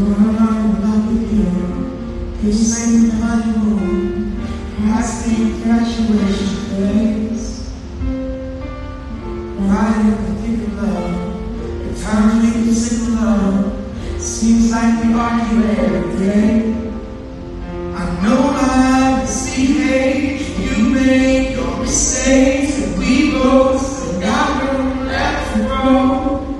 For I'm not with you. This ain't the honeymoon. Past the the thick love. The the love. Seems like we argue every day. I know mistakes. You made your mistakes. And we both got room left to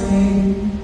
this